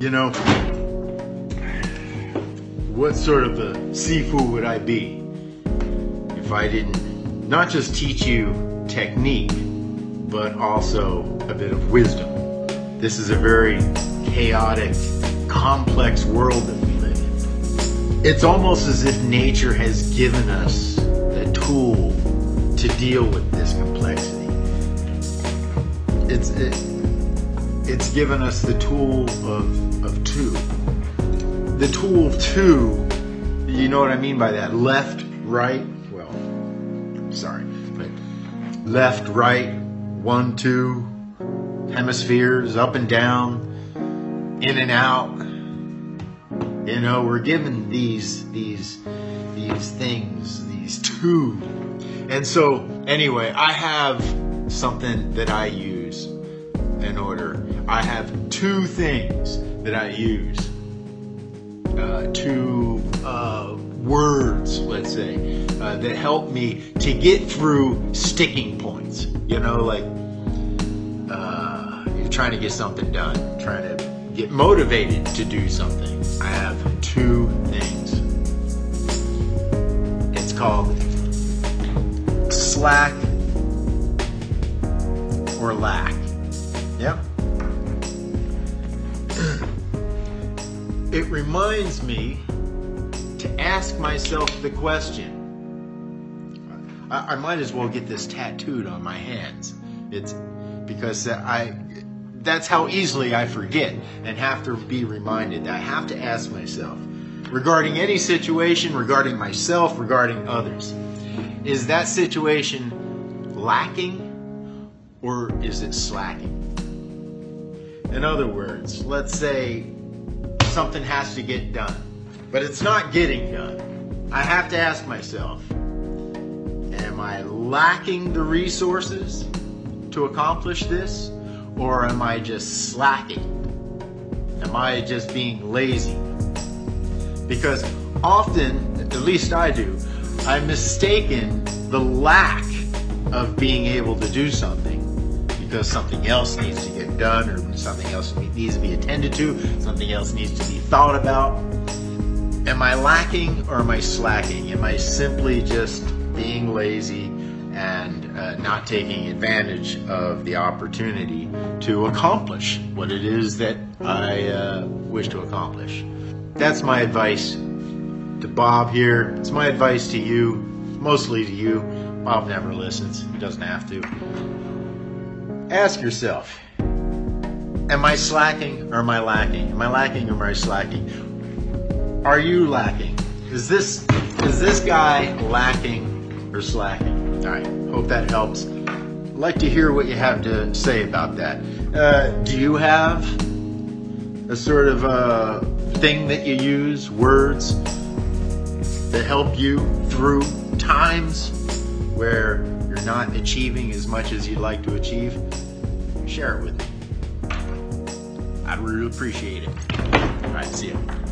You know, what sort of a Sifu would I be if I didn't not just teach you technique, but also a bit of wisdom? This is a very chaotic, complex world that we live in. It's almost as if nature has given us the tool to deal with this complexity. It's it, it's given us the tool of of two. The tool of two, you know what I mean by that? Left, right, well, sorry, but left, right, one, two, hemispheres, up and down, in and out. You know, we're given these these these things, these two. And so anyway, I have something that I use in order. I have two things that I use. Uh, two uh, words, let's say, uh, that help me to get through sticking points. You know, like uh, you're trying to get something done, trying to get motivated to do something. I have two things. It's called slack or lack. Yep. It reminds me to ask myself the question. I, I might as well get this tattooed on my hands. It's because I that's how easily I forget and have to be reminded. That I have to ask myself regarding any situation, regarding myself, regarding others. Is that situation lacking or is it slacking? In other words, let's say something has to get done, but it's not getting done. I have to ask myself, am I lacking the resources to accomplish this or am I just slacking? Am I just being lazy? Because often, at least I do, I'm mistaken the lack of being able to do something because something else needs to get done or something else needs to be attended to, something else needs to be thought about. Am I lacking or am I slacking? Am I simply just being lazy and uh, not taking advantage of the opportunity to accomplish what it is that I uh, wish to accomplish? That's my advice to Bob here. It's my advice to you, mostly to you. Bob never listens, he doesn't have to. Ask yourself Am I slacking or am I lacking? Am I lacking or am I slacking? Are you lacking? Is this is this guy lacking or slacking? All right, hope that helps. I'd like to hear what you have to say about that. Uh, do you have a sort of uh, thing that you use, words that help you through times where you're not achieving as much as you'd like to achieve? Share it with me. I'd really appreciate it. All right, see you.